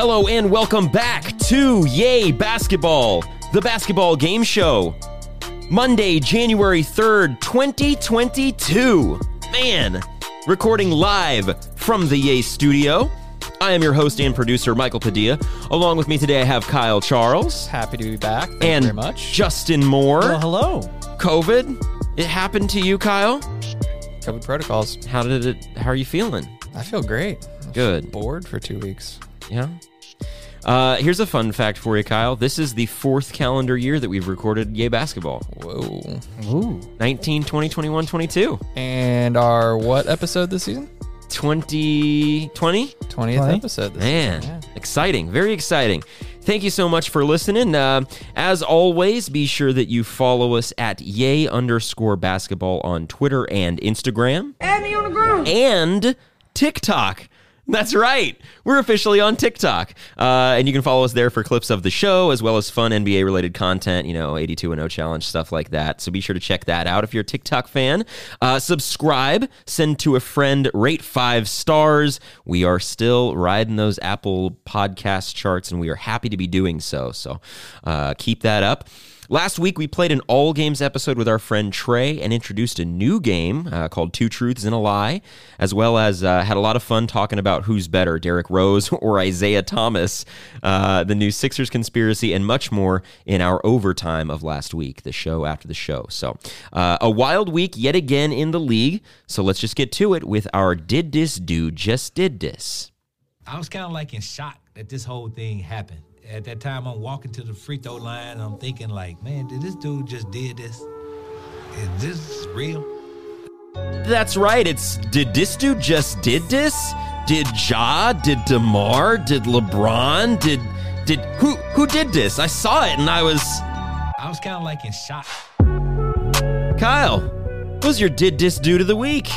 Hello and welcome back to Yay Basketball, the basketball game show. Monday, January 3rd, 2022. Man, recording live from the Yay studio. I am your host and producer, Michael Padilla. Along with me today, I have Kyle Charles Happy to be back. Thank and you very much. Justin Moore. Well, hello. COVID, it happened to you, Kyle. COVID protocols. How did it? How are you feeling? I feel great. Good. Bored for two weeks. Yeah. Uh, here's a fun fact for you, Kyle. This is the fourth calendar year that we've recorded Yay Basketball. Whoa. Ooh. 19, 20, 21, 22. And our what episode this season? 2020? 20th 20? episode. This Man, Season. Yeah. exciting. Very exciting. Thank you so much for listening. Uh, as always, be sure that you follow us at yay underscore basketball on Twitter and Instagram. And TikTok. That's right. We're officially on TikTok. Uh, and you can follow us there for clips of the show as well as fun NBA related content, you know, 82 and 0 challenge, stuff like that. So be sure to check that out if you're a TikTok fan. Uh, subscribe, send to a friend, rate five stars. We are still riding those Apple podcast charts and we are happy to be doing so. So uh, keep that up. Last week, we played an all games episode with our friend Trey and introduced a new game uh, called Two Truths and a Lie, as well as uh, had a lot of fun talking about who's better, Derrick Rose or Isaiah Thomas, uh, the new Sixers conspiracy, and much more in our overtime of last week, the show after the show. So, uh, a wild week yet again in the league. So, let's just get to it with our Did This Dude Just Did This. I was kind of like in shock that this whole thing happened. At that time, I'm walking to the free throw line. I'm thinking, like, man, did this dude just did this? Is this real? That's right. It's did this dude just did this? Did Ja? Did DeMar? Did LeBron? Did did who who did this? I saw it and I was I was kind of like in shock. Kyle. Who's your did this dude of the week?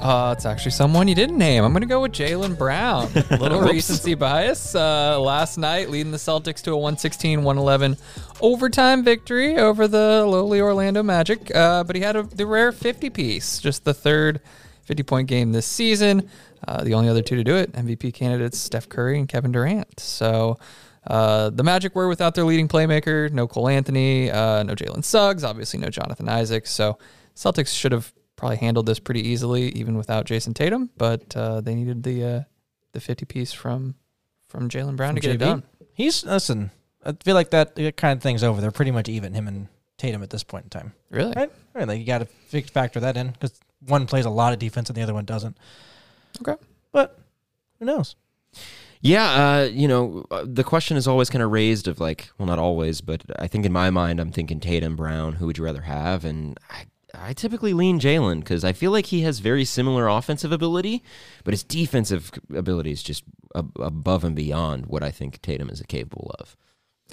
Uh, it's actually someone you didn't name. I'm going to go with Jaylen Brown. A little recency bias. Uh, last night, leading the Celtics to a 116 111 overtime victory over the lowly Orlando Magic. Uh, but he had a, the rare 50 piece, just the third 50 point game this season. Uh, the only other two to do it, MVP candidates Steph Curry and Kevin Durant. So. Uh, the Magic were without their leading playmaker, no Cole Anthony, uh, no Jalen Suggs, obviously no Jonathan Isaac. So Celtics should have probably handled this pretty easily, even without Jayson Tatum. But uh, they needed the uh, the fifty piece from from Jaylen Brown to get it done. He's listen. I feel like that that kind of thing's over. They're pretty much even him and Tatum at this point in time. Really? Right? Right. Like you got to factor that in because one plays a lot of defense and the other one doesn't. Okay. But who knows? Yeah, uh, you know, uh, the question is always kind of raised of like, well, not always, but I think in my mind, I'm thinking Tatum, Brown. Who would you rather have? And I, I typically lean Jaylen because I feel like he has very similar offensive ability, but his defensive ability is just ab- above and beyond what I think Tatum is capable of.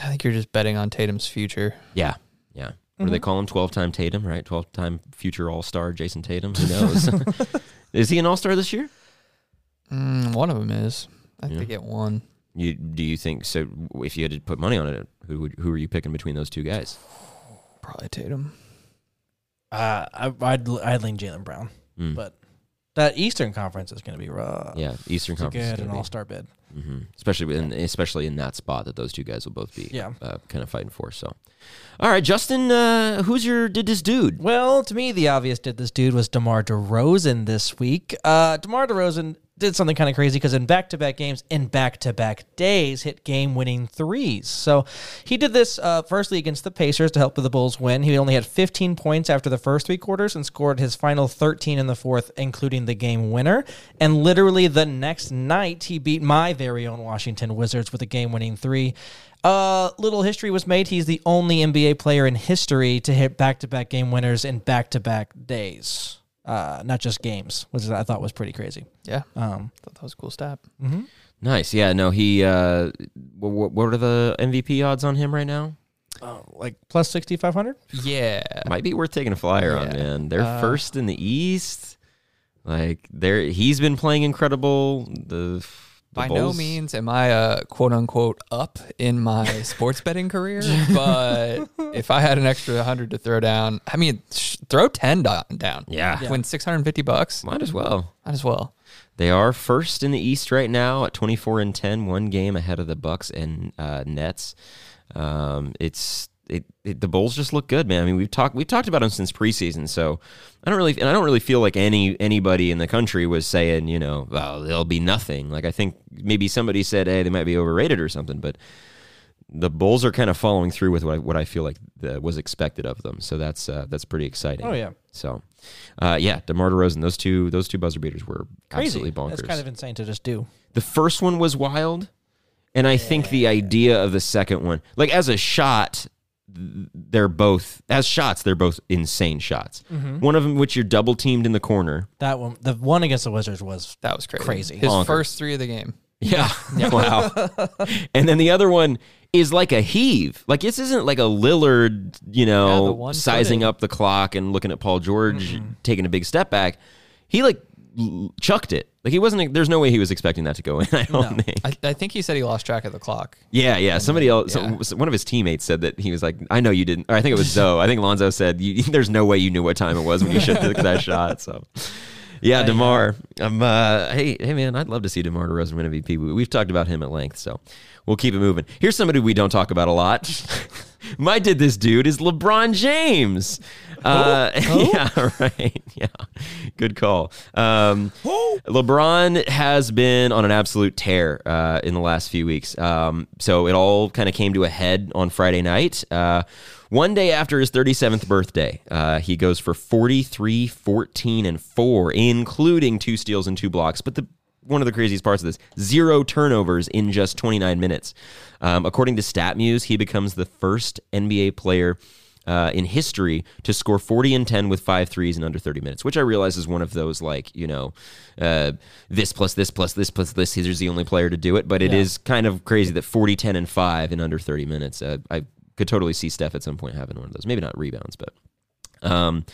I think you're just betting on Tatum's future. Yeah, yeah. What do they call him? Twelve-time Tatum, right? Twelve-time future All-Star Jayson Tatum. Who knows? is he an All-Star this year? Mm, one of them is. I think Yeah. they get one. You do you think so? If you had to put money on it, who would, who are you picking between those two guys? Probably Tatum. Uh, I, I'd I'd lean Jaylen Brown, Mm. but that Eastern Conference is going to be rough. Yeah, Eastern to Conference. get is an gonna All Star bid. hmm especially in especially in that spot that those two guys will both be. Yeah. uh, kind of fighting for. So, all right, Justin, uh, who's your did this dude? Well, to me, the obvious did this dude was DeMar DeRozan this week. Uh, DeMar DeRozan did something kind of crazy because in back to back games, in back to back days, hit game winning threes. So he did this uh, firstly against the Pacers to help the Bulls win. He only had 15 points after the first three quarters and scored his final 13 in the fourth, including the game winner. And literally the next night, he beat my very own Washington Wizards with a game winning three. Uh, little history was made. He's the only NBA player in history to hit back-to-back game winners in back-to-back days, uh, not just games, which I thought was pretty crazy. Yeah. Um, thought that was a cool stat. Nice. Yeah. No. He. Uh, what, what are the MVP odds on him right now? uh, like plus sixty-five hundred. Yeah. Might be worth taking a flyer on, man. They're Uh, first in the East. Like they're he's been playing incredible. The By no means am I a quote unquote up in my sports betting career, but if I had an extra hundred to throw down, I mean, sh- throw ten do- down. Yeah. win six hundred and fifty bucks. Might as well. Might as well. They are first in the East right now at 24 and 10, one game ahead of the Bucks and uh, Nets. Um, it's it, it, the Bulls just look good, man. I mean, we've talked we've talked about them since preseason, so I don't really and I don't really feel like any anybody in the country was saying, you know, well, they'll be nothing. Like I think maybe somebody said, hey, they might be overrated or something, but the Bulls are kind of following through with what I, what I feel like the, was expected of them. So that's uh, that's pretty exciting. Oh, yeah. So, uh, yeah, DeMar DeRozan, those two those two buzzer beaters were Crazy. absolutely bonkers. That's kind of insane to just do. The first one was wild, and I think the idea of the second one, like as a shot, they're both as shots, they're both insane shots. Mm-hmm. One of them, which you're double teamed in the corner. That one, the one against the Wizards was That was crazy. Crazy. His Bonkers. first three of the game. Yeah, wow. and then the other one is like a heave. Like this isn't like a Lillard, you know, the one sizing footed. up the clock and looking at Paul George taking a big step back. He like l- chucked it. Like he wasn't. There's no way he was expecting that to go in. I don't think. I, I think he said he lost track of the clock. Yeah, yeah. Somebody else, yeah. some- one of his teammates said that he was like, "I know you didn't." Or I think it was Zoe. I think Lonzo said, you, "There's no way you knew what time it was when you should took that shot." So, yeah, DeMar. I'm. Uh, hey, hey, man. I'd love to see DeMar DeRozan win MVP. We- We've talked about him at length, so we'll keep it moving. Here's somebody we don't talk about a lot. My did this dude is LeBron James. Uh, yeah, right. Yeah, good call. Um, LeBron has been on an absolute tear uh, in the last few weeks. Um, so it all kind of came to a head on Friday night. Uh, one day after his 37th birthday, uh, he goes for 43, 14, and 4, including two steals and two blocks. But the one of the craziest parts of this zero turnovers in just 29 minutes. Um, according to StatMuse, he becomes the first NBA player uh, in history to score 40 and 10 with five threes in under 30 minutes, which I realize is one of those like, you know, uh, this plus this plus this plus this. He's the only player to do it, but it is kind of crazy that 40, 10, and 5 in under 30 minutes. Uh, I could totally see Steph at some point having one of those. Maybe not rebounds, but. Um,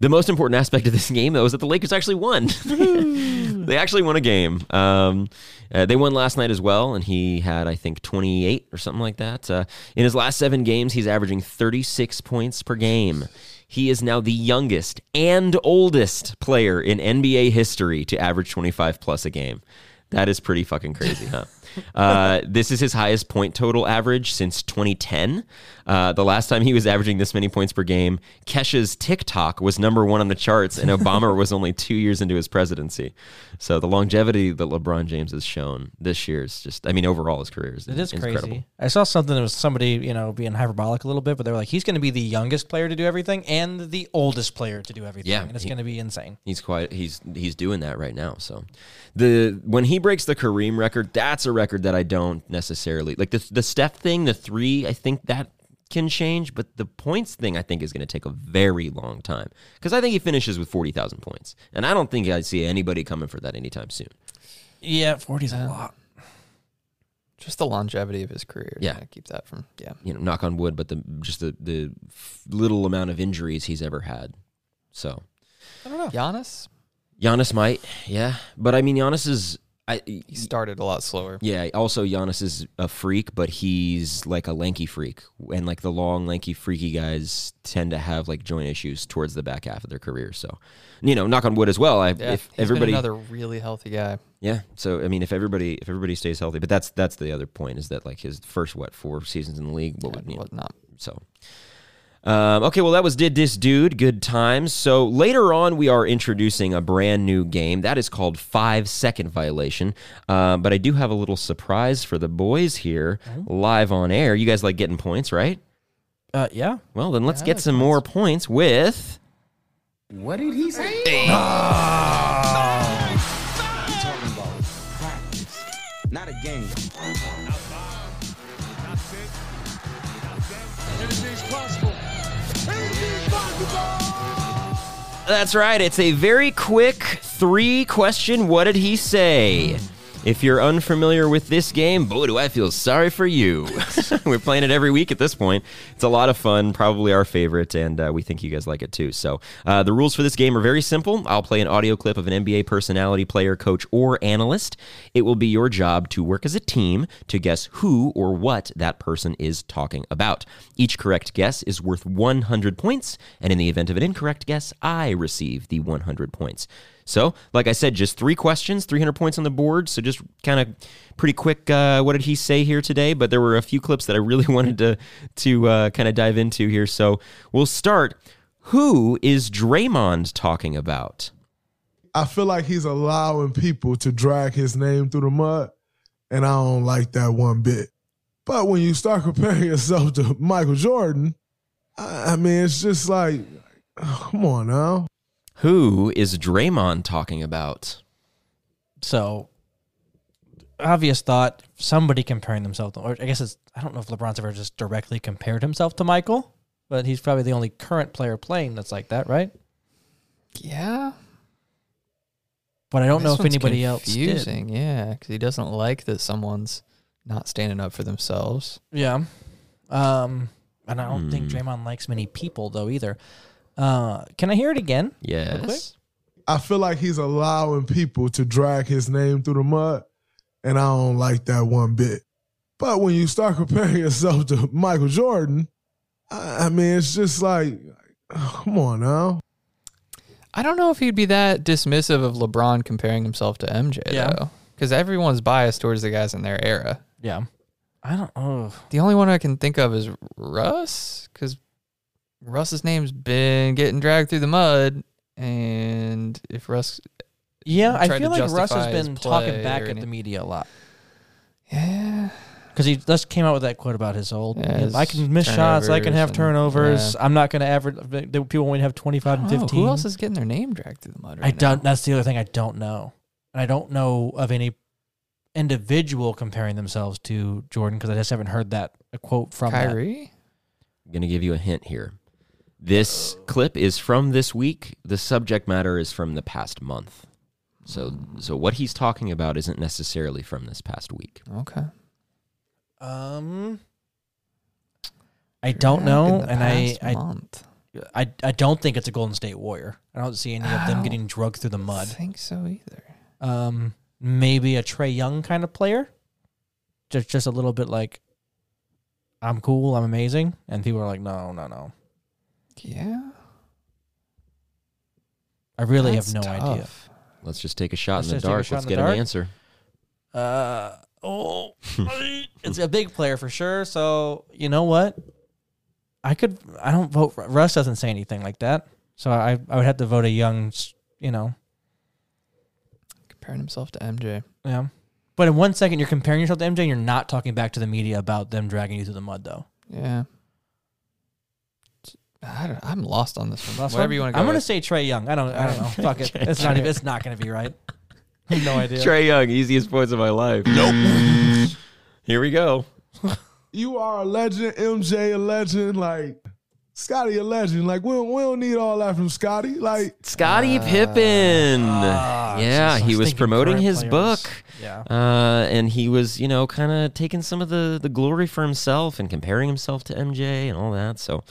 the most important aspect of this game, though, is that the Lakers actually won. they actually won a game. Um, uh, they won last night as well, and he had, I think, 28 or something like that. Uh, in his last seven games, he's averaging 36 points per game. He is now the youngest and oldest player in NBA history to average 25 plus a game. That is pretty fucking crazy, huh? Uh, this is his highest point total average since 2010. Uh, the last time he was averaging this many points per game, Kesha's TikTok was number one on the charts, and Obama was only two years into his presidency. So the longevity that LeBron James has shown this year is just, I mean, overall his career is It is incredible. crazy. I saw something that was somebody, you know, being hyperbolic a little bit, but they were like, he's going to be the youngest player to do everything and the oldest player to do everything. Yeah, and it's going to be insane. He's quite he's he's doing that right now. So the when he breaks the Kareem record, that's a record that I don't necessarily like the the Steph thing, the three, I think that can change, but the points thing I think is going to take a very long time because I think he finishes with forty thousand points, and I don't think I see anybody coming for that anytime soon. Yeah, 40's a lot. Just the longevity of his career. Yeah. Kinda keep that from yeah. You know, knock on wood, but the just the the little amount of injuries he's ever had. So I don't know, Giannis, Giannis might, yeah, but I mean Giannis is. I, he started a lot slower. Yeah. Also, Giannis is a freak, but he's like a lanky freak, and like the long, lanky, freaky guys tend to have like joint issues towards the back half of their career. So, you know, knock on wood as well. I, Yeah, if everybody, another really healthy guy. yeah. So I mean, if everybody, if everybody stays healthy, but that's that's the other point is that like his first what four seasons in the league, what would you know, Whatnot. so. Um, okay, well, that was Did This Dude. Good times. So later on, we are introducing a brand new game. That is called Five Second Violation. Um, but I do have a little surprise for the boys here live on air. You guys like getting points, right? Uh, yeah. Well, then let's get some more points with. What did he say? Not a game. That's right. It's a very quick three question. What did he say? If you're unfamiliar with this game, boy, do I feel sorry for you. We're playing it every week at this point. It's a lot of fun, probably our favorite, and uh, we think you guys like it too. So, uh, the rules for this game are very simple. I'll play an audio clip of an NBA personality, player, coach, or analyst. It will be your job to work as a team to guess who or what that person is talking about. Each correct guess is worth 100 points, and in the event of an incorrect guess, I receive the 100 points. So, like I said, just three questions, 300 points on the board. So, just kind of pretty quick. Uh, what did he say here today? But there were a few clips that I really wanted to to uh, kind of dive into here. So, we'll start. Who is Draymond talking about? I feel like he's allowing people to drag his name through the mud, and I don't like that one bit. But when you start comparing yourself to Michael Jordan, I I mean, it's just like, oh, come on now. Who is Draymond talking about? So, obvious thought, somebody comparing themselves to, or I guess it's, I don't know if LeBron's ever just directly compared himself to Michael, but he's probably the only current player playing that's like that, right? Yeah. But I don't know if one's anybody else did. confusing, Yeah, because he doesn't like that someone's not standing up for themselves. Yeah. Um, and I don't think Hmm. Draymond likes many people though either. Uh, can I hear it again? quick? Yes. I feel like he's allowing people to drag his name through the mud, and I don't like that one bit. But when you start comparing yourself to Michael Jordan, I I mean, it's just like, oh, come on now. I don't know if he'd be that dismissive of LeBron comparing himself to MJ Yeah. though, because everyone's biased towards the guys in their era. Yeah. I don't. Oh, The only one I can think of is Russ, because Russ's name's been getting dragged through the mud, and if Russ, yeah. I feel like Russ has been talking back at the media a lot yeah, because he just came out with that quote about his old. Yeah, you know, I can miss shots. I can turnovers have and- turnovers. yeah. I'm not going to average. People only have 25 and I don't know, 15. who else is getting their name dragged through the mud? Right I don't. now? That's the other thing I don't know, and I don't know of any individual comparing themselves to Jordan because I just haven't heard that a quote from that. Kyrie. I'm going to give you a hint here. This clip is from this week. The subject matter is from the past month. So, so what he's talking about isn't necessarily from this past week. Okay. Um, I don't know, and I, I, month. I, I don't think it's a Golden State Warrior. I don't see any of I them getting drugged through the mud. don't think so either. Um, maybe a Trae Young kind of player, just just a little bit like, I'm cool, I'm amazing, and people are like, no, no, no. Yeah. I really That's have no idea. Let's just take a shot Let's in the just take a dark. shot Let's in the get an answer. Uh oh, it's a big player for sure. So you know what? I could. I don't vote. Russ doesn't say anything like that. So I I would have to vote a young. s- You know. Comparing himself to MJ. Yeah. But in one second, you're comparing yourself to MJ, and you're not talking back to the media about them dragging you through the mud, though. Yeah. I don't, I'm lost on this one. Last Whatever one? you want to go. I'm gonna say Trae Young. I don't. I don't know. Fuck it. It's not. even- It's not gonna be right. no idea. Trae Young, easiest points of my life. Nope. Here we go. You are a legend, MJ a legend, like Scottie a legend. Like we don't, we don't need all that from Scottie. Like Scottie Pippen. Ah, yeah, jeez, he was thinking promoting his players. book. Yeah. Uh, and he was, you know, kind of taking some of the, the glory for himself and comparing himself to MJ and all that. So,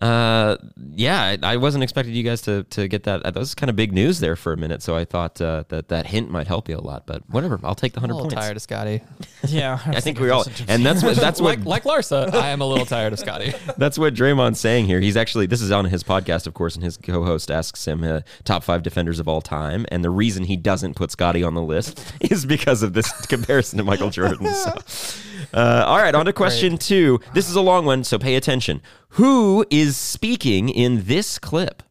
uh, yeah, I, I wasn't expecting you guys to, to get that. That was kind of big news there for a minute. So I thought uh, that that hint might help you a lot. But whatever, I'll take the hundred points. tired of Scottie. Yeah. I think we all, and that's what that's what like like Larsa, I am a little tired of Scottie. That's what Draymond's saying here. He's actually this is on his podcast, of course, and his co-host asks him uh, top five defenders of all time, and the reason he doesn't put Scottie on the list is because of this comparison to Michael Jordan. So, uh, all right, on to question two. This is a long one, so pay attention. Who is speaking in this clip?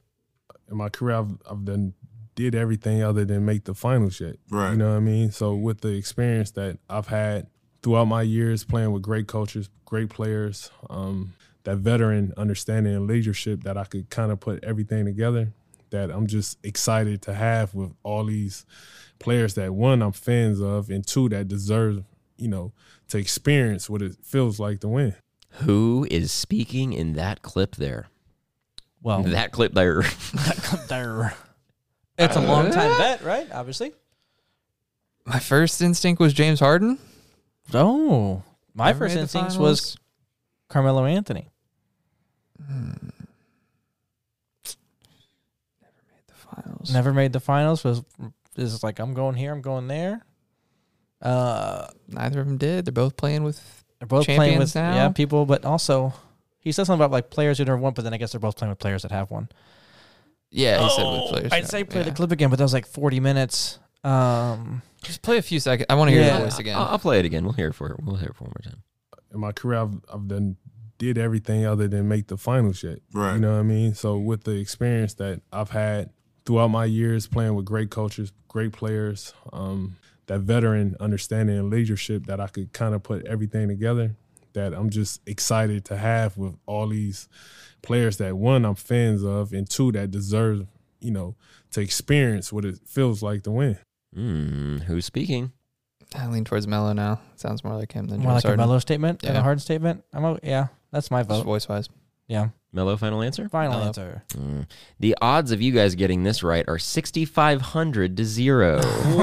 in my career, I've, I've done did everything other than make the finals yet. Right. You know what I mean? So with the experience that I've had throughout my years playing with great coaches, great players, um, that veteran understanding and leadership that I could kind of put everything together. That I'm just excited to have with all these players that one I'm fans of, and two that deserve you know to experience what it feels like to win. Who is speaking in that clip there? Well, That clip there. there. It's a long time bet, right? Obviously. My first instinct was James Harden. Oh, my Never first instinct was Carmelo Anthony. Hmm. Never made the finals. Never made the finals. Was is like I'm going here, I'm going there. Uh, Neither of them did. They're both playing with. they're both playing with now? yeah people, but also he said something about like players who never won, but then I guess they're both playing with players that have one. Yeah, he said with players. Oh, I'd now. say play the clip again, but that was like 40 minutes. Um, Just play a few seconds. I want to hear Yeah. your voice again. I'll, I'll play it again. We'll hear it for we'll hear it for one more time. in my career, I've, I've done did everything other than make the finals yet. Right. You know what I mean? So with the experience that I've had throughout my years playing with great coaches, great players, um, that veteran understanding and leadership that I could kind of put everything together. That I'm just excited to have with all these players that one I'm fans of, and two that deserve you know to experience what it feels like to win. Hmm, who's speaking? I lean towards Melo now. Sounds more like him than more James like a Harden. mellow statement than Yeah. a hard statement. I'm o- yeah, that's my Just vote. voice wise. Yeah, Mellow final answer? final Mellow. answer. Mm. The odds of you guys getting this right are 6,500 to zero.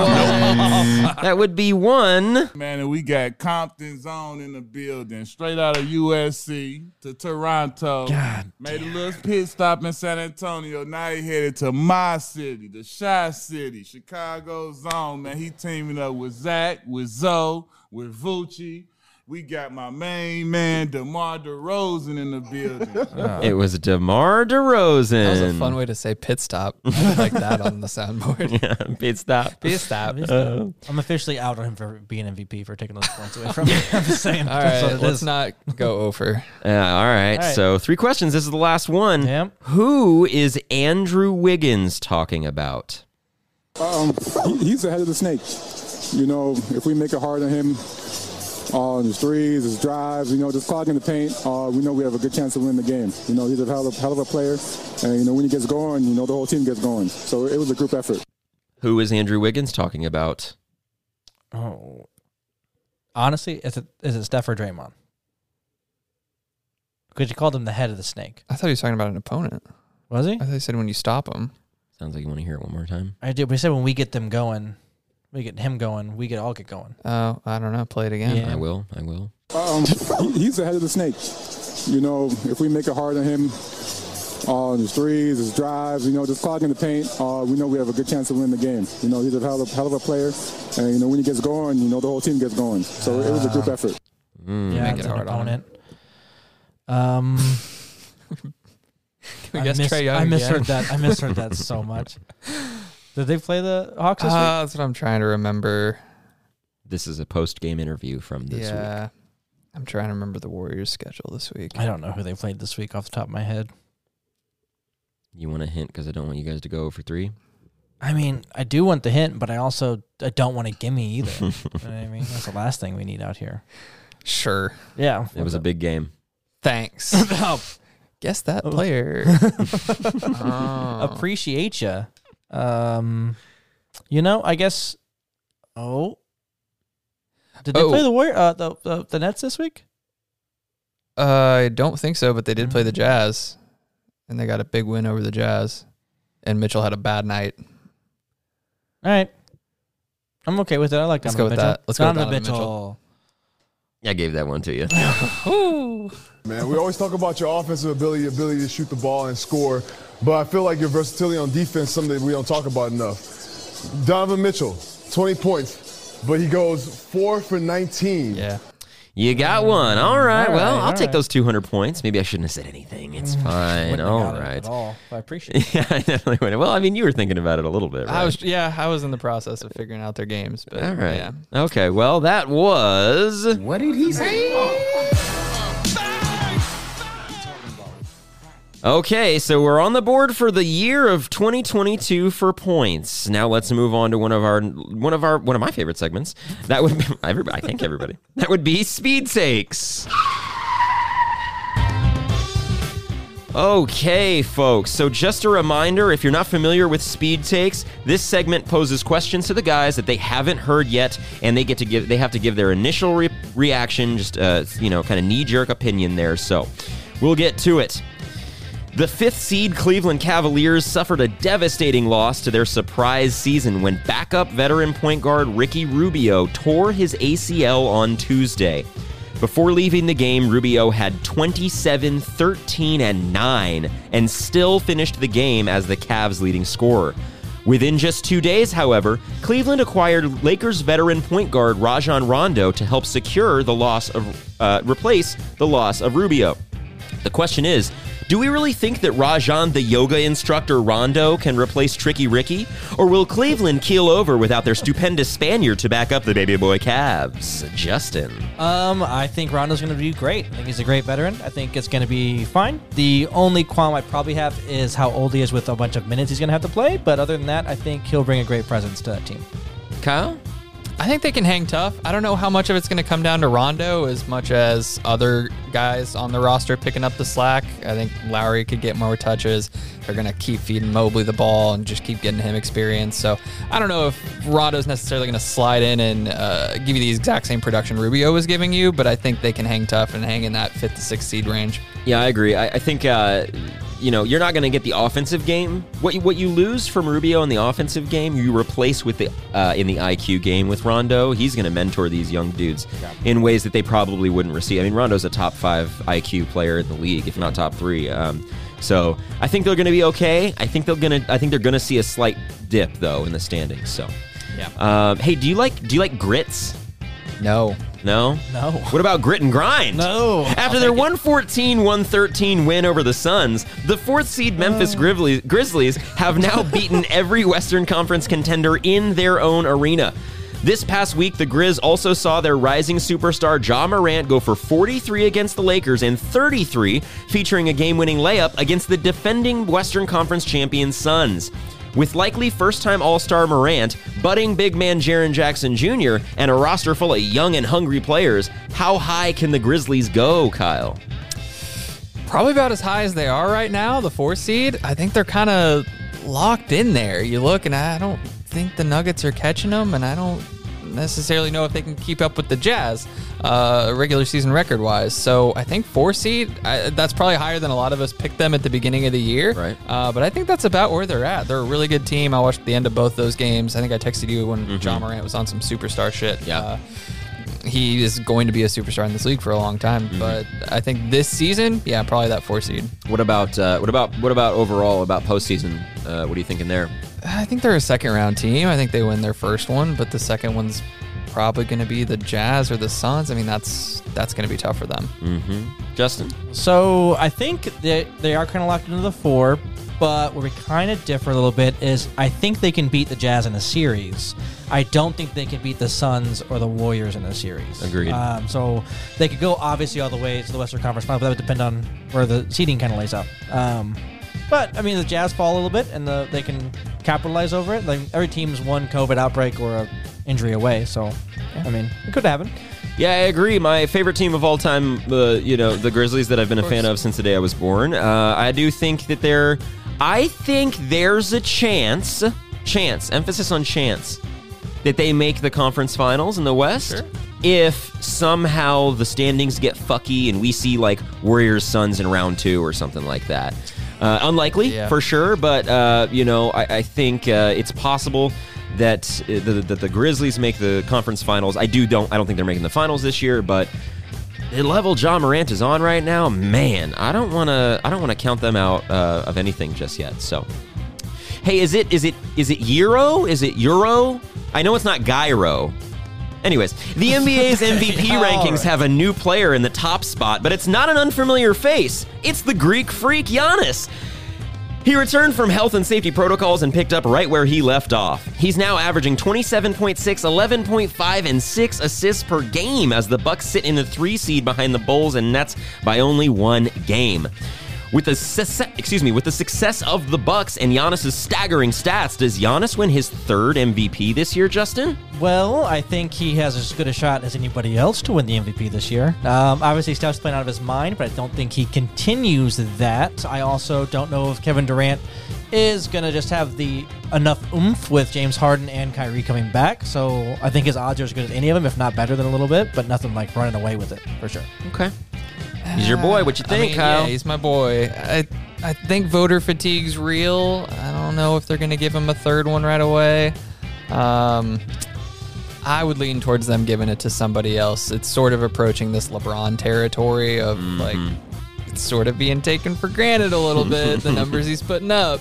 that would be one. Man, and we got Compton Zone in the building, straight out of USC to Toronto. God Made a little pit stop in San Antonio. Now he headed to my city, the Shy City, Chicago Zone. Man, he teaming up with Zach, with Zoe, with Vucci. We got my main man, DeMar DeRozan in the building. It was DeMar DeRozan. That was a fun way to say pit stop like that on the soundboard. Yeah, pit stop. Pit stop. Uh, I'm officially out on him for being MVP for taking those points away from me. I'm just saying. All that's right, what it let's is. not go over. Yeah, all right. All right. So, three questions. This is the last one. Yep. Who is Andrew Wiggins talking about? Um, he, he's ahead of the snake. You know, if we make it hard on him, uh, his threes, his drives, you know, just clogging the paint, uh, we know we have a good chance to win the game. You know, he's a hell of, hell of a player, and you know when he gets going, you know the whole team gets going. So it was a group effort. Who is Andrew Wiggins talking about? Oh, honestly, is it is it Steph or Draymond? Because you called him the head of the snake. I thought he was talking about an opponent. Was he? I thought he said when you stop him. Sounds like you want to hear it one more time. I did. We said when we get them going, we get him going, we get all get going. Oh, I don't know. Play it again. Yeah. I will. I will. Um, he, he's ahead of the snake. You know, if we make it hard on him, uh, his threes, his drives, you know, just clogging the paint, uh, we know we have a good chance to win the game. You know, he's a hell of, hell of a player, and you know when he gets going, you know the whole team gets going. So it was a group effort. Mm. yeah, make it's it an hard on him. opponent. Um, We I, guess miss, Trae Young I misheard again. that. I misheard that so much. Did they play the Hawks this Uh, that's what I'm trying to remember. This is a post game interview from this week. yeah. I'm trying to remember the Warriors' schedule this week. week? I don't know who they played this week off the top of my head. You want a hint because I don't want you guys to go over three? I mean, I do want the hint, but I also I don't want a gimme either. you know what I mean? That's the last thing we need out here. Sure. Yeah. It was a big game. Thanks. Guess that player. Oh. appreciate you. Um, you know, I guess. Oh, did they Oh. play the Warrior, uh, the, the the Nets this week? Uh, I don't think so, but they did play Mm. the Jazz, and they got a big win over the Jazz. And Mitchell had a bad night. All right, I'm okay with it. I like Let's Donovan go with Mitchell. that. Let's go with Donovan Donovan Mitchell. I gave that one to you. Man, we always talk about your offensive ability, your ability to shoot the ball and score, but I feel like your versatility on defense is something that we don't talk about enough. Donovan Mitchell, 20 points, but he goes four for 19. Yeah. You got one. All right. All well, I'll take right. those 200 points. Maybe I shouldn't have said anything. It's mm, fine. Wouldn't have All got it. At all. I appreciate it. Yeah, I definitely would. Well, I mean, you were thinking about it a little bit, right? I was yeah, I was in the process of figuring out their games, but All right. yeah. Okay. Well, that was. What did he say? Okay, so we're on the board for the year of 2022 for points. Now let's move on to one of our one of our one of my favorite segments. That would be everybody. I think everybody. That would be speed takes. Okay, folks. So just a reminder, if you're not familiar with speed takes, this segment poses questions to the guys that they haven't heard yet, and they get to give they have to give their initial re- reaction, just uh, you know, kind of knee jerk opinion there. So we'll get to it. The fifth seed Cleveland Cavaliers suffered a devastating loss to their surprise season when backup veteran point guard Ricky Rubio tore his ACL on Tuesday. Before leaving the game, Rubio had 27, 13, and 9, and still finished the game as the Cavs' leading scorer. Within just two days, however, Cleveland acquired Lakers veteran point guard Rajon Rondo to help secure the loss of, uh, replace the loss of Rubio. The question is, do we really think that Rajon, the yoga instructor Rondo, can replace Tricky Ricky? Or will Cleveland keel over without their stupendous Spaniard to back up the baby boy Cavs? Justin. Um, I think Rondo's going to be great. I think he's a great veteran. I think it's going to be fine. The only qualm I probably have is how old he is with a bunch of minutes he's going to have to play. But other than that, I think he'll bring a great presence to that team. Kyle? I think they can hang tough. I don't know how much of it's going to come down to Rondo as much as other guys on the roster picking up the slack. I think Lowry could get more touches. They're going to keep feeding Mobley the ball and just keep getting him experience. So I don't know if Rondo's necessarily going to slide in and uh, give you the exact same production Rubio was giving you, but I think they can hang tough and hang in that fifth to sixth seed range. Yeah, I agree. I, I think uh, you know you're not going to get the offensive game. What you, what you lose from Rubio in the offensive game, you replace with the uh, in the IQ game with Rondo. He's going to mentor these young dudes in ways that they probably wouldn't receive. I mean, Rondo's a top five IQ player in the league, if not top three. Um, so I think they're going to be okay. I think they're going to. I think they're going to see a slight dip though in the standings. So, Yeah. Um, hey, do you like do you like grits? No. No? No. What about grit and grind? No. After their 114 113 win over the Suns, the fourth seed Memphis oh. Grizzlies, Grizzlies have now beaten every Western Conference contender in their own arena. This past week, the Grizz also saw their rising superstar Ja Morant go for 43 against the Lakers and 33, featuring a game winning layup against the defending Western Conference champion Suns. With likely first time All Star Morant, budding big man Jaren Jackson Jr., and a roster full of young and hungry players, how high can the Grizzlies go, Kyle? Probably about as high as they are right now, the four seed. I think they're kind of locked in there. You look, and I don't think the Nuggets are catching them, and I don't necessarily know if they can keep up with the Jazz, uh, regular season record wise. So I think four seed, I, that's probably higher than a lot of us picked them at the beginning of the year. Right. Uh, but I think that's about where they're at. They're a really good team. I watched the end of both those games. I think I texted you when Ja Morant was on some superstar shit. Yeah. Uh, he is going to be a superstar in this league for a long time. But I think this season, yeah, probably that four seed. What about uh, what about what about overall about postseason? Uh, what are you thinking there? I think they're a second round team. I think they win their first one, but the second one's probably going to be the Jazz or the Suns. I mean, that's that's going to be tough for them. Mm-hmm. Justin, So I think that they are kind of locked into the four, but where we kind of differ a little bit is I think they can beat the Jazz in a series. I don't think they can beat the Suns or the Warriors in a series. Agreed. Um, so they could go obviously all the way to the Western Conference Final, but that would depend on where the seeding kind of lays out. Um, but I mean, the Jazz fall a little bit, and the, they can capitalize over it. Like every team's one COVID outbreak or a injury away, so I mean, it could happen. Yeah, I agree. My favorite team of all time, the you know the Grizzlies that I've been a fan of since the day I was born. Uh, I do think that they're. I think there's a chance, chance, emphasis on chance, that they make the conference finals in the West. If somehow the standings get fucky and we see like Warriors Suns in round two or something like that. Uh, unlikely Yeah. for sure, but uh, you know I, I think uh, it's possible that uh, the, the the Grizzlies make the conference finals. I do don't I don't think they're making the finals this year, but the level Ja Morant is on right now, man, I don't want to I don't want to count them out uh, of anything just yet. So, hey, is it is it is it Euro? Is it Euro? I know it's not Gyro. Anyways, the NBA's MVP rankings right. have a new player in the top spot, but it's not an unfamiliar face. It's the Greek freak Giannis. He returned from health and safety protocols and picked up right where he left off. He's now averaging 27.6, 11.5, and 6 assists per game as the Bucks sit in the 3 seed behind the Bulls and Nets by only one game. With the success, excuse me, with the success of the Bucks and Giannis's staggering stats, does Giannis win his third MVP this year, Justin? Well, I think he has as good a shot as anybody else to win the MVP this year. Um, obviously, Steph's playing out of his mind, but I don't think he continues that. I also don't know if Kevin Durant is going to just have the enough oomph with James Harden and Kyrie coming back. So I think his odds are as good as any of them, if not better than a little bit, but nothing like running away with it for sure. Okay. He's your boy. What you I think, mean, Kyle? Yeah, he's my boy. I, I think voter fatigue's real. I don't know if they're going to give him a third one right away. Um, I would lean towards them giving it to somebody else. It's sort of approaching this LeBron territory of like it's sort of being taken for granted a little bit. the numbers he's putting up.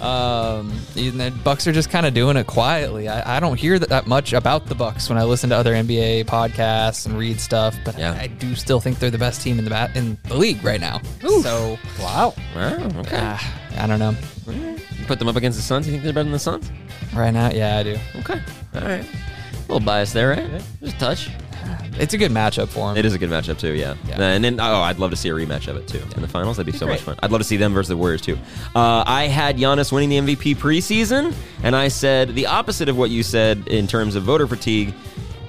Um, and the Bucks are just kind of doing it quietly. I, I don't hear that, that much about the Bucks when I listen to other NBA podcasts and read stuff, but Yeah. I, I do still think they're the best team in the bat in the league right now. So Wow. Wow, okay. ah, I don't know. You put them up against the Suns. You think they're better than the Suns? Right now, yeah, I do. Okay. All right. A little bias there, right? Just a touch. It's a good matchup for him. It is a good matchup too, yeah. Yeah. And then oh, I'd love to see a rematch of it too in the finals. That'd be so much fun. I'd love to see them versus the Warriors too. Uh, I had Giannis winning the MVP preseason, and I said the opposite of what you said in terms of voter fatigue.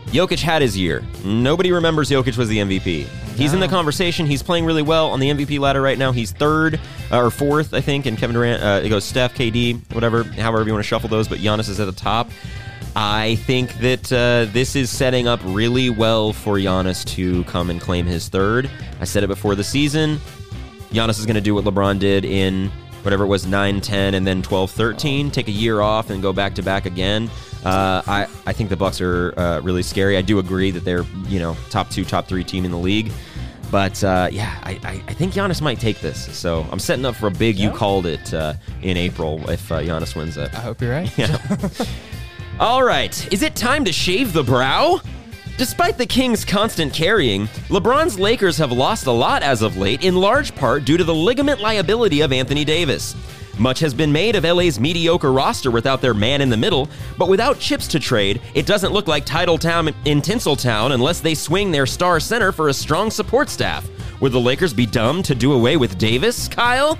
Jokic had his year. Nobody remembers Jokic was the MVP. He's in the conversation. He's playing really well on the MVP ladder right now. He's third uh, or fourth, I think, and Kevin Durant. Uh, it goes Steph, KD, whatever, however you want to shuffle those. But Giannis is at the top. I think that uh, this is setting up really well for Giannis to come and claim his third. I said it before the season. Giannis is going to do what LeBron did in whatever it was 9 10 and then 12 13 take a year off and go back to back again uh, I, I think the bucks are uh, really scary i do agree that they're you know top two top three team in the league but uh, yeah I, I, I think Giannis might take this so i'm setting up for a big you called it uh, in april if uh, Giannis wins it I hope you're right. yeah. All right, is it time to shave the brow? Despite the Kings' constant carrying, LeBron's Lakers have lost a lot as of late, in large part due to the ligament liability of Anthony Davis. Much has been made of LA's mediocre roster without their man in the middle, but without chips to trade, it doesn't look like Titletown in Tinseltown unless they swing their star center for a strong support staff. Would the Lakers be dumb to do away with Davis, Kyle?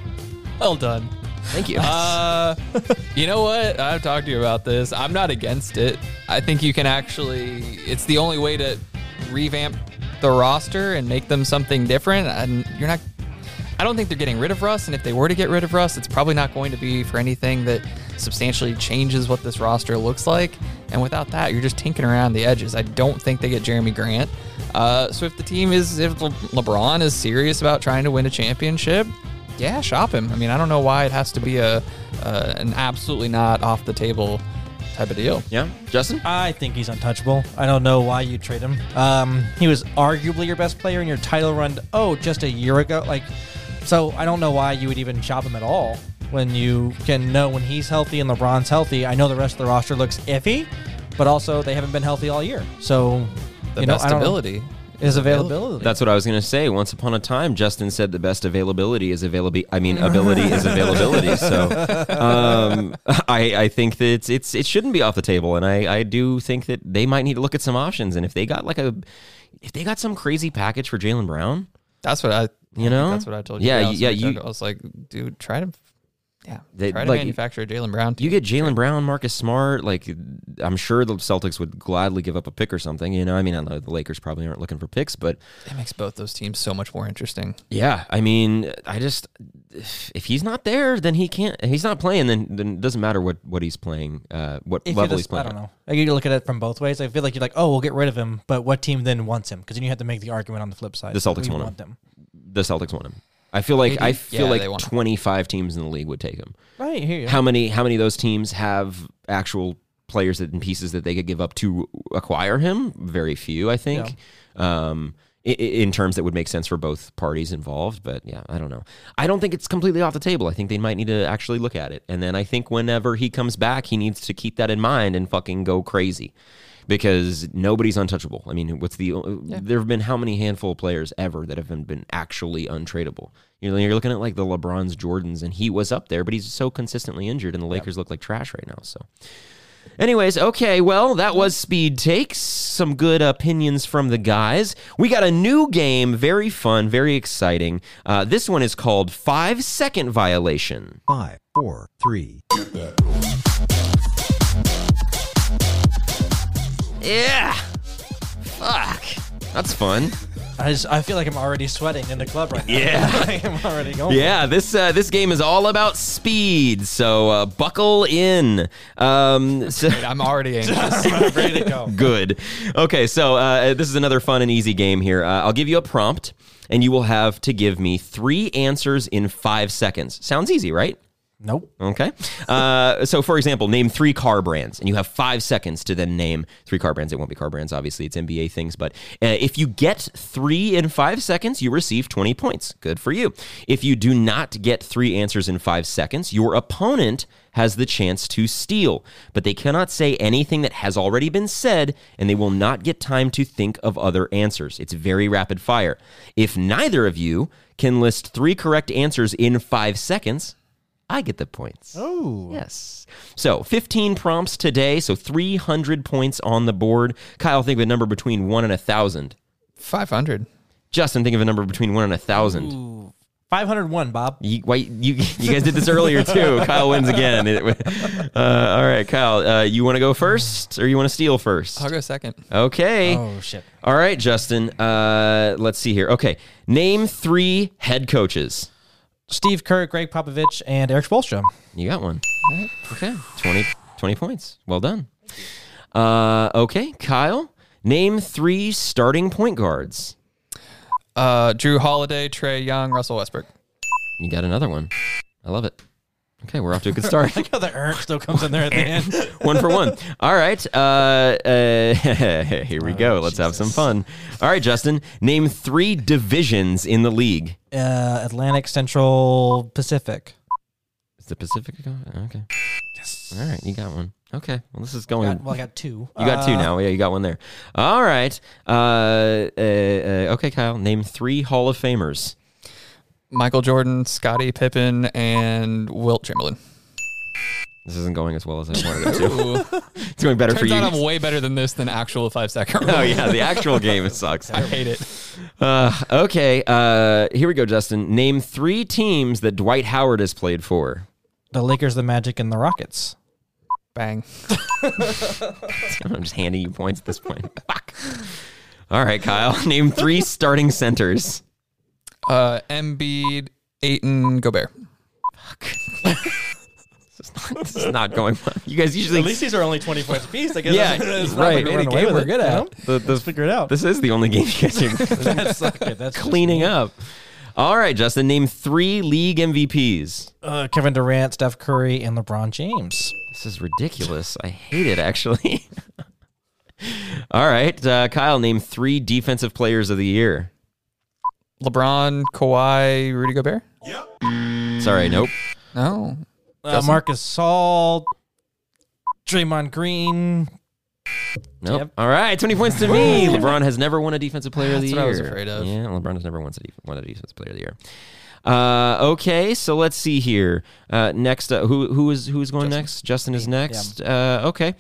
Well done. Thank you. Uh, you know what? I've talked to you about this. I'm not against it. I think you can actually. It's the only way to revamp the roster and make them something different. And you're not. I don't think they're getting rid of Russ. And if they were to get rid of Russ, it's probably not going to be for anything that substantially changes what this roster looks like. And without that, you're just tinking around the edges. I don't think they get Jerami Grant. Uh, so if the team is, if Le- LeBron is serious about trying to win a championship, yeah, shop him. I mean, I don't know why it has to be a uh, an absolutely not off the table type of deal. yeah, Justin? I think he's untouchable. I don't know why you trade him. Um, he was arguably your best player in your title run. Oh, just a year ago. Like, so I don't know why you would even shop him at all when you can know when he's healthy and LeBron's healthy. I know the rest of the roster looks iffy, but also they haven't been healthy all year. So The you know, best I don't know. ability is availability. That's what I was going to say. Once upon a time, Justin said the best availability is availability. I mean, ability is availability. So, um, I, I think that it's, it's it shouldn't be off the table, and I, I do think that they might need to look at some options. And if they got like a, if they got some crazy package for Jaylen Brown, That's what I. You know? that's what I told you. Yeah, I yeah, like- you- I was like, dude, try to. Yeah, They- try to like, manufacture a Jaylen Brown. you get Jaylen Brown, Marcus Smart. Like, I'm sure the Celtics would gladly give up a pick or something. You know, I mean, I know the Lakers probably aren't looking for picks, but It makes both those teams so much more interesting. Yeah, I mean, I just if, if he's not there, then he can't. If he's not playing, then then it doesn't matter what what he's playing, uh, what If level this- he's playing. I don't know. Like, you look at it from both ways. I feel like you're like, oh, we'll get rid of him, but what team then wants him? Because then you have to make the argument on the flip side. The Celtics We want him. want them. The Celtics want him. I feel like I feel yeah, like 25 teams in the league would take him. Right here. How many how many of those teams have actual players that, and pieces that they could give up to acquire him? Very few, I think. Um, i- i- in terms that would make sense for both parties involved, but yeah, I don't know. I don't think it's completely off the table. I think they might need to actually look at it, and then I think whenever he comes back, he needs to keep that in mind and fucking go crazy, because nobody's untouchable. I mean, what's the there have been how many handful of players ever that have been, been actually untradeable? You know, you're looking at like the LeBrons, Jordans, and he was up there, but he's so consistently injured, and the Lakers look like trash right now. So. Anyways, okay, well, that was Speed Takes. Some good opinions from the guys. We got a new game, very fun, very exciting. Uh, this one is called Five Second Violation. Five, four, three. Yeah! Fuck. That's fun. I just I feel like I'm already sweating in the club right now. Yeah. I'm already going. Yeah, this uh, this game is all about speed, so uh, buckle in. Um, so, I'm already anxious. I'm ready to go. good. Okay, so uh, this is another fun and easy game here. Uh, I'll give you a prompt, and you will have to give me three answers in five seconds. Sounds easy, right? Nope. Okay. Uh, so, for example, name three car brands, and you have five seconds to then name three car brands. It won't be car brands, obviously, it's NBA things. But uh, if you get three in five seconds, you receive 20 points. Good for you. If you do not get three answers in five seconds, your opponent has the chance to steal, but they cannot say anything that has already been said, and they will not get time to think of other answers. It's very rapid fire. If neither of you can list three correct answers in five seconds, I get the points. Oh. Yes. So 15 prompts today, so 300 points on the board. Kyle, think of a number between one and a thousand. 500. Justin, think of a number between one and a thousand. 501, Bob. You, wait, you, you guys did this earlier too. Kyle wins again. It- uh, all right, Kyle, uh, you want to go first or you want to steal first? I'll go second. Okay. Oh shit. All right, Justin. Uh, let's see here. Okay. Name three head coaches. Steve Kerr, Gregg Popovich, and Erik Spoelstra. You got one. Okay. 20, 20 points. Well done. Uh, okay, Kyle. Name three starting point guards. Uh, Jrue Holiday, Trae Young, Russell Westbrook. You got another one. I love it. Okay, we're off to a good start. I like how the erg still comes in there at the end. one for one. All right. Uh, uh, here we go. Let's have some fun. All right, Justin. Name three divisions in the league. Uh, Atlantic, Central, Pacific. Is the Pacific? Okay. Yes. All right, you got one. Okay. Well, this is going. Got- well, I got two. You got two Uh, now. Yeah, you got one there. All right. Uh, uh, uh, okay, Kyle. Name three Hall of Famers. Michael Jordan, Scottie Pippen, and Wilt Chamberlain. This isn't going as well as I wanted it to. It's going better for Turns you. out I'm way better than this than actual five second. oh yeah, the actual game it sucks. I hate it. Uh, okay, uh, here we go, Justin. Name three teams that Dwight Howard has played for. The Lakers, the Magic, and the Rockets. Bang. I'm just handing you points at this point. Fuck. All right, Kyle. Name three starting centers. Uh, Embiid, Ayton, Gobert. This is not going well. You guys usually At least these are only 20 points apiece. I guess Yeah, that's right. Not Made a run away game with we're it, good you at. know? the, the, Let's figure it out. This is the only game you guys are that's okay. That's just cleaning up. All right, Justin. Name three league MVPs. Uh, Kevin Durant, Steph Curry, and LeBron James. This is ridiculous. I hate it, actually. All right, uh, Kyle. Name three defensive players of the year. LeBron, Kawhi, Rudy Gobert. Yep. Sorry, nope. No. Uh, Marcus Saul, Draymond Green. Nope. Yep. All right, 20 points to me. LeBron has never won a defensive player of the That's year. what I was afraid of. Yeah, LeBron has never won a, def- won a defensive player of the year. Uh, okay, so let's see here. Uh, next, uh, who who is who's going next? Justin is next. Uh, okay.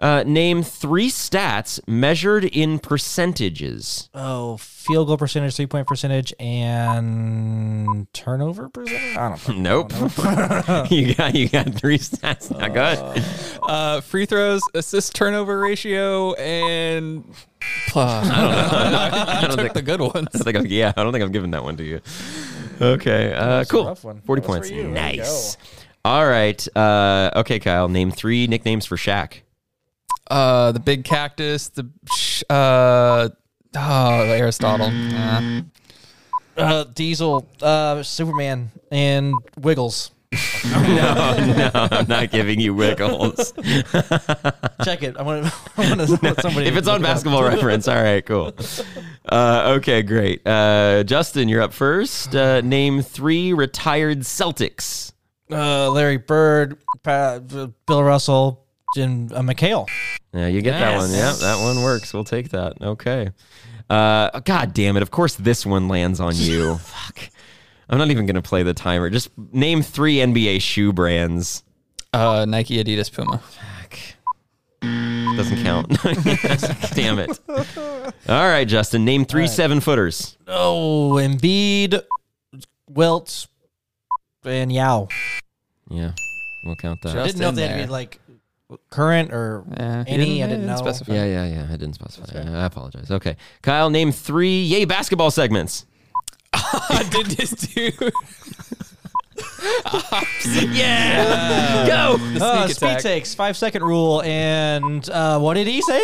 Uh, name three stats measured in percentages. Oh, field goal percentage, three point percentage, and turnover percentage. I don't know. Nope. you got you got three stats. Now go ahead. Uh, free throws, assist turnover ratio, and. Uh, I don't know. I you don't took think- the good ones. I think I'm, yeah, I don't think I'm giving that one to you. Okay, uh, cool. Forty points. for you. There you Nice. All right. Uh, okay, Kyle. Name three nicknames for Shaq. Uh, the big cactus, the uh, oh, Aristotle. Yeah. Uh, Diesel, uh, Superman, and Wiggles. no, no, I'm not giving you wiggles. Check it. I want to. I want to let somebody. if it's on look it basketball reference, all right, cool. Uh, okay, great. Uh, Justin, you're up first. Uh, name three retired Celtics. Uh, Larry Bird, pa- Bill Russell, and uh, McHale. Yeah, you get that one. Yeah, Yes. that one works. We'll take that. Okay. Uh, God damn it. Of course, this one lands on you. Fuck. I'm not even going to play the timer. Just name three NBA shoe brands. Uh, Nike, Adidas, Puma. Doesn't count. damn it. All right, Justin. Name three seven footers. Oh, Embiid, Wilt, and Yao. Yeah, we'll count that. I Just didn't know if they had to there. be like current or Yeah, any? I didn't- didn't he know. didn't specify. Yeah, yeah, yeah. I didn't specify. I apologize. Okay. Kyle, name three Yay basketball segments. I did this dude? Yeah. Go. Uh, Sneak speed takes, five second rule, and uh, what did he say?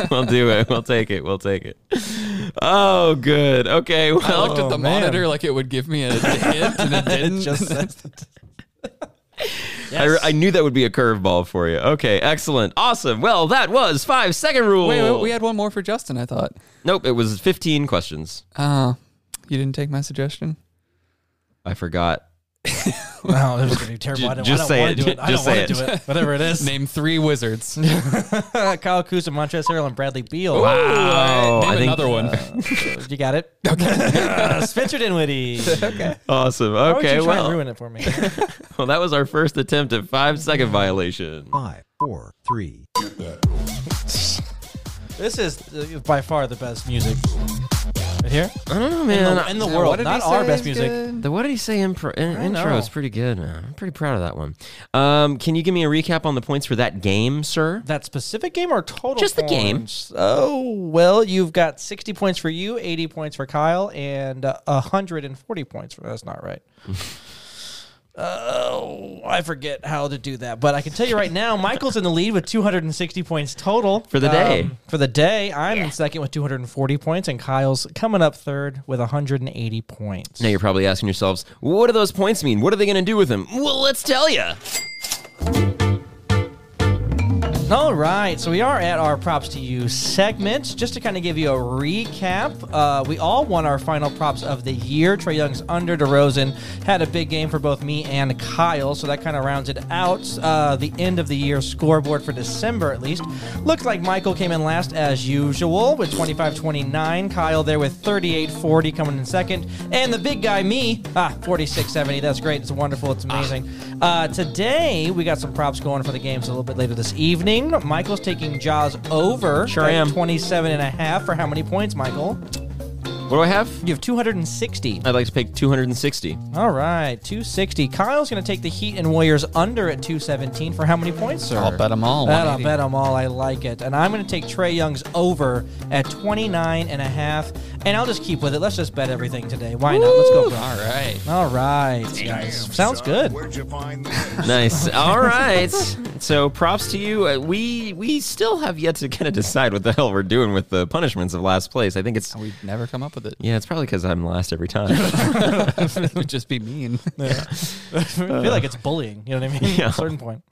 we'll do it. We'll take it. We'll take it. Oh, good. Okay. Well, I looked at the man. monitor like it would give me a hint, and it didn't. just says I, I knew that would be a curveball for you. Okay. Excellent. Awesome. Well, that was five second rule. wait, wait, we had one more for Justin. I thought. Nope. It was 15 questions. Oh, you didn't take my suggestion. I forgot. No, it was gonna be terrible. I don't, Just I don't say want it. to do it. I Just don't want say to do it. it. Whatever it is. Name three wizards. Kyle Kuzma, Montrezl Harrell, and Bradley Beal. Wow. Name I think- another one. Uh, you got it. Okay. Uh, Spencer Dinwiddie. okay. Awesome. Why would Okay. you try and Well, ruin it for me? well, that was our first attempt at five second violation. Five, four, three. This is uh, by far the best music. Right here? I don't know, In man. the, in the world. what Not our best music. good? The what did he say intro? In, intro know. is pretty good. man. I'm pretty proud of that one. Um, can you give me a recap on the points for that game, sir? That specific game or total? Just the game. Oh, well, you've got 60 points for you, 80 points for Kyle, and uh, 140 points for That's not right. Oh, I forget how to do that, but I can tell you right now, Michael's in the lead with 260 points total Um, For the day. for the day, I'm in second with 240 points, and Kyle's coming up third with 180 points. Now you're probably asking yourselves, what do those points mean? What are they going to do with them? Well, let's tell you. All right, so we are at our props to you segment. Just to kind of give you a recap, uh, we all won our final props of the year. Trae Young's under DeRozan had a big game for both me and Kyle, so that kind of rounds it out. Uh, the end of the year scoreboard for December, at least. Looks like Michael came in last as usual with 25 29. Kyle there with 38 40 coming in second. And the big guy, me, ah, 46 70. That's great. It's wonderful. It's amazing. Uh, today, we got some props going for the games a little bit later this evening. Michael's taking Ja's over. Sure am. 27 and a half for how many points, Michael? What do I have? You have 260. I'd like to pick 260. All right, 260. Kyle's going to take the Heat and Warriors under at 217 for how many points, sir? I'll bet them all, Bet, I'll bet them all. I like it. And I'm going to take Trae Young's over at 29 and a half. And I'll just keep with it. Let's just bet everything today. Why not? Let's go. bro. All right. All right, guys. Sounds good. Nice. All right. So props to you. Uh, we we still have yet to kind of decide what the hell we're doing with the punishments of last place. I think it's we've never come up with it. yeah, it's probably because I'm last every time. it would just be mean. I feel like it's bullying. You know what I mean? Yeah. At a certain point.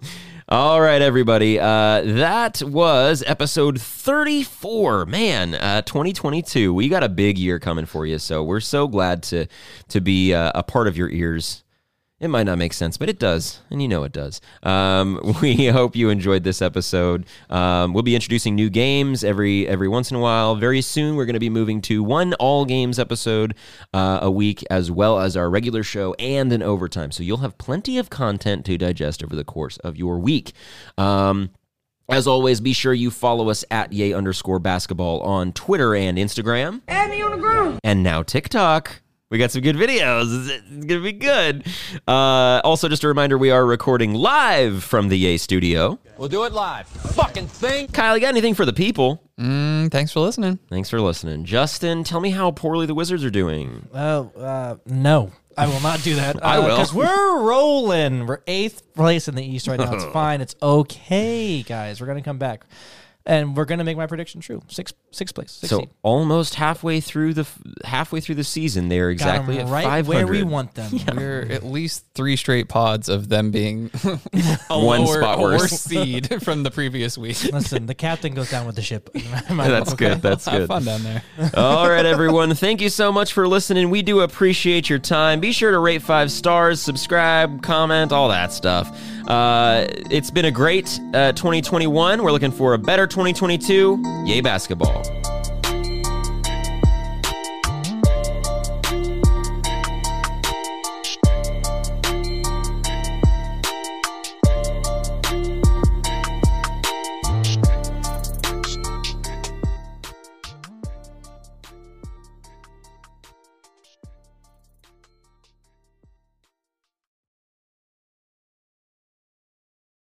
All right, everybody. Uh, that was episode 34. Man, uh, 2022. We got a big year coming for you, so we're so glad to to be uh, a part of your ears. It might not make sense, but it does, and you know it does. Um, we hope you enjoyed this episode. Um, we'll be introducing new games every every once in a while. Very soon, we're going to be moving to one all games episode uh, a week, as well as our regular show and an overtime. So you'll have plenty of content to digest over the course of your week. Um, as always, be sure you follow us at yay underscore basketball on Twitter and Instagram. Add me on the ground. And now TikTok. We got some good videos. It's gonna be good. Uh, also, just a reminder: we are recording live from the Yay Studio. We'll do it live. Fucking thing. Kyle, you got anything for the people? Mm, thanks for listening. Thanks for listening, Justin. Tell me how poorly the Wizards are doing. Oh, uh, no. I will not do that. I will. Because we're rolling. We're eighth place in the East right now. It's fine. It's okay, guys. We're going to come back. And we're going to make my prediction true. Six, sixth place. Sixth So seed. almost halfway through the halfway through the season, they're Got 'em exactly at right 500. where we want them. We're at least three straight pods of them being a One lower, spot a worse. worse seed from the previous week. Listen, the captain goes down with the ship. That's good. That's Have good. fun down there. All right, everyone. Thank you so much for listening. We do appreciate your time. Be sure to rate five stars, subscribe, comment, all that stuff. Uh, it's been a great uh, 2021. We're looking for a better 2022. Yay, basketball.